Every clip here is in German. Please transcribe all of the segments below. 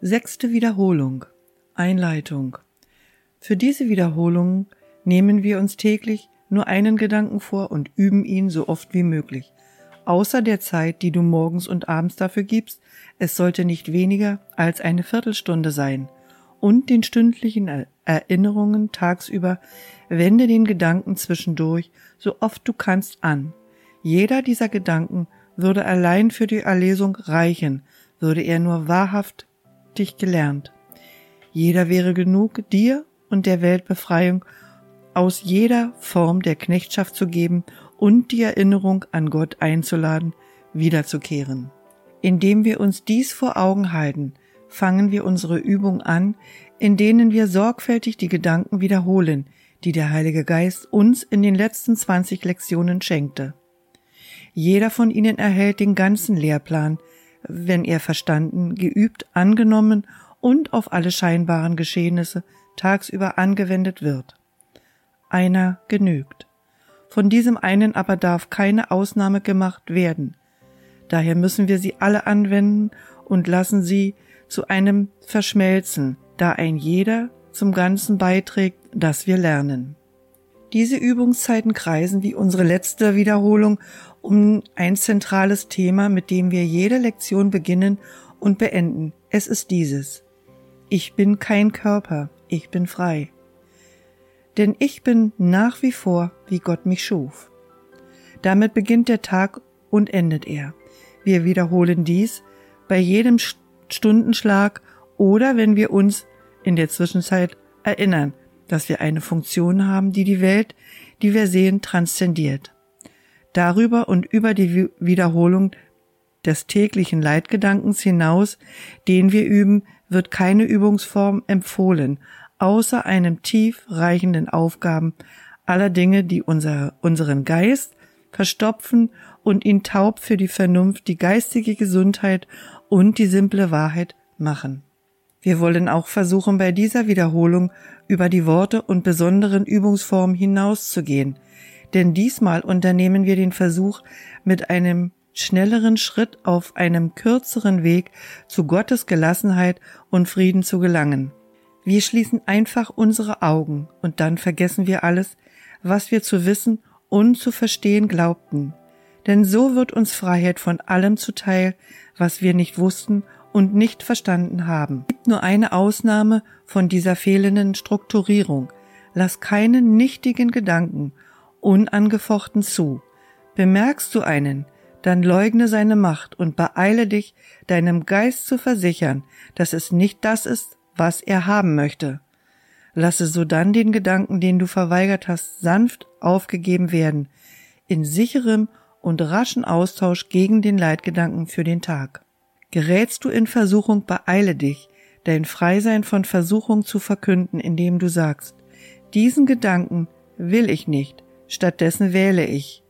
Sechste Wiederholung. Einleitung. Für diese Wiederholung nehmen wir uns täglich nur einen Gedanken vor und üben ihn so oft wie möglich. Außer der Zeit, die du morgens und abends dafür gibst, es sollte nicht weniger als eine Viertelstunde sein. Und den stündlichen Erinnerungen tagsüber wende den Gedanken zwischendurch so oft du kannst an. Jeder dieser Gedanken würde allein für die Erlesung reichen, würde er nur wahrhaftig gelernt. Jeder wäre genug, dir und der Welt Befreiung aus jeder Form der Knechtschaft zu geben und die Erinnerung an Gott einzuladen, wiederzukehren. Indem wir uns dies vor Augen halten, fangen wir unsere Übung an, in denen wir sorgfältig die Gedanken wiederholen, die der Heilige Geist uns in den letzten 20 Lektionen schenkte. Jeder von ihnen erhält den ganzen Lehrplan, wenn er verstanden, geübt, angenommen und auf alle scheinbaren Geschehnisse tagsüber angewendet wird. Einer genügt. Von diesem einen aber darf keine Ausnahme gemacht werden. Daher müssen wir sie alle anwenden und lassen sie zu einem verschmelzen, da ein jeder zum Ganzen beiträgt, das wir lernen. Diese Übungszeiten kreisen wie unsere letzte Wiederholung um ein zentrales Thema, mit dem wir jede Lektion beginnen und beenden. Es ist dieses. Ich bin kein Körper, ich bin frei. Denn ich bin nach wie vor, wie Gott mich schuf. Damit beginnt der Tag und endet er. Wir wiederholen dies bei jedem Stundenschlag oder wenn wir uns in der Zwischenzeit erinnern, dass wir eine Funktion haben, die die Welt, die wir sehen, transzendiert. Darüber und über die Wiederholung des täglichen Leitgedankens hinaus, den wir üben, wird keine Übungsform empfohlen, außer einem tief reichenden Aufgaben aller Dinge, die unser, unseren Geist verstopfen und ihn taub für die Vernunft, die geistige Gesundheit und die simple Wahrheit machen. Wir wollen auch versuchen, bei dieser Wiederholung über die Worte und besonderen Übungsformen hinauszugehen, denn diesmal unternehmen wir den Versuch, mit einem schnelleren Schritt auf einem kürzeren Weg zu Gottes Gelassenheit und Frieden zu gelangen. Wir schließen einfach unsere Augen und dann vergessen wir alles, was wir zu wissen und zu verstehen glaubten. Denn so wird uns Freiheit von allem zuteil, was wir nicht wussten und nicht verstanden haben. Es gibt nur eine Ausnahme von dieser fehlenden Strukturierung. Lass keinen nichtigen Gedanken unangefochten zu. Bemerkst du einen, dann leugne seine Macht und beeile dich, deinem Geist zu versichern, dass es nicht das ist, was er haben möchte. Lasse sodann den Gedanken, den du verweigert hast, sanft aufgegeben werden, in sicherem und raschen Austausch gegen den Leitgedanken für den Tag. Gerätst du in Versuchung, beeile dich, dein Freisein von Versuchung zu verkünden, indem du sagst, diesen Gedanken will ich nicht, stattdessen wähle ich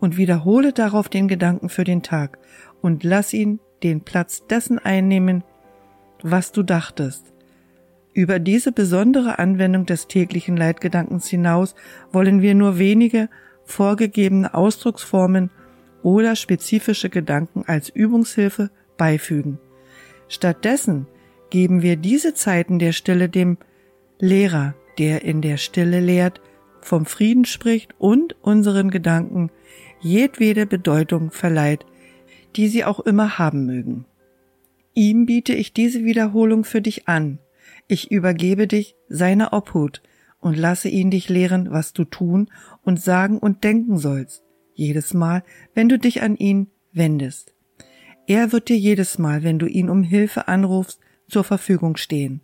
und wiederhole darauf den Gedanken für den Tag und lass ihn den Platz dessen einnehmen, was du dachtest. Über diese besondere Anwendung des täglichen Leitgedankens hinaus wollen wir nur wenige vorgegebene Ausdrucksformen oder spezifische Gedanken als Übungshilfe beifügen. Stattdessen geben wir diese Zeiten der Stille dem Lehrer, der in der Stille lehrt, vom Frieden spricht und unseren Gedanken jedwede Bedeutung verleiht, die sie auch immer haben mögen. Ihm biete ich diese Wiederholung für dich an. Ich übergebe dich seiner Obhut und lasse ihn dich lehren, was du tun und sagen und denken sollst, jedes Mal, wenn du dich an ihn wendest. Er wird dir jedes Mal, wenn du ihn um Hilfe anrufst, zur Verfügung stehen.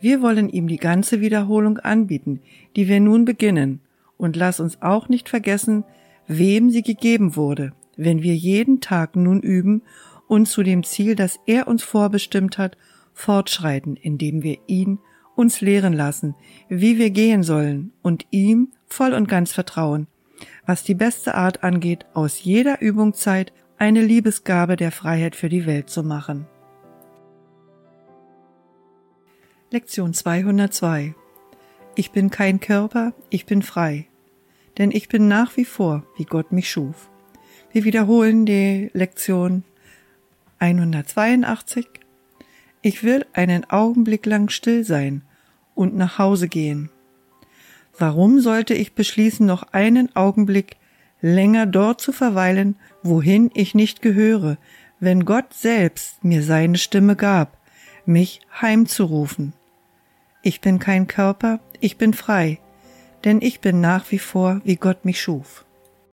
Wir wollen ihm die ganze Wiederholung anbieten, die wir nun beginnen, und lass uns auch nicht vergessen, wem sie gegeben wurde, wenn wir jeden Tag nun üben und zu dem Ziel, das er uns vorbestimmt hat, fortschreiten, indem wir ihn uns lehren lassen, wie wir gehen sollen und ihm voll und ganz vertrauen, was die beste Art angeht, aus jeder Übungszeit eine Liebesgabe der Freiheit für die Welt zu machen. Lektion 202 Ich bin kein Körper, ich bin frei denn ich bin nach wie vor, wie Gott mich schuf. Wir wiederholen die Lektion 182. Ich will einen Augenblick lang still sein und nach Hause gehen. Warum sollte ich beschließen, noch einen Augenblick länger dort zu verweilen, wohin ich nicht gehöre, wenn Gott selbst mir seine Stimme gab, mich heimzurufen? Ich bin kein Körper, ich bin frei, denn ich bin nach wie vor, wie Gott mich schuf.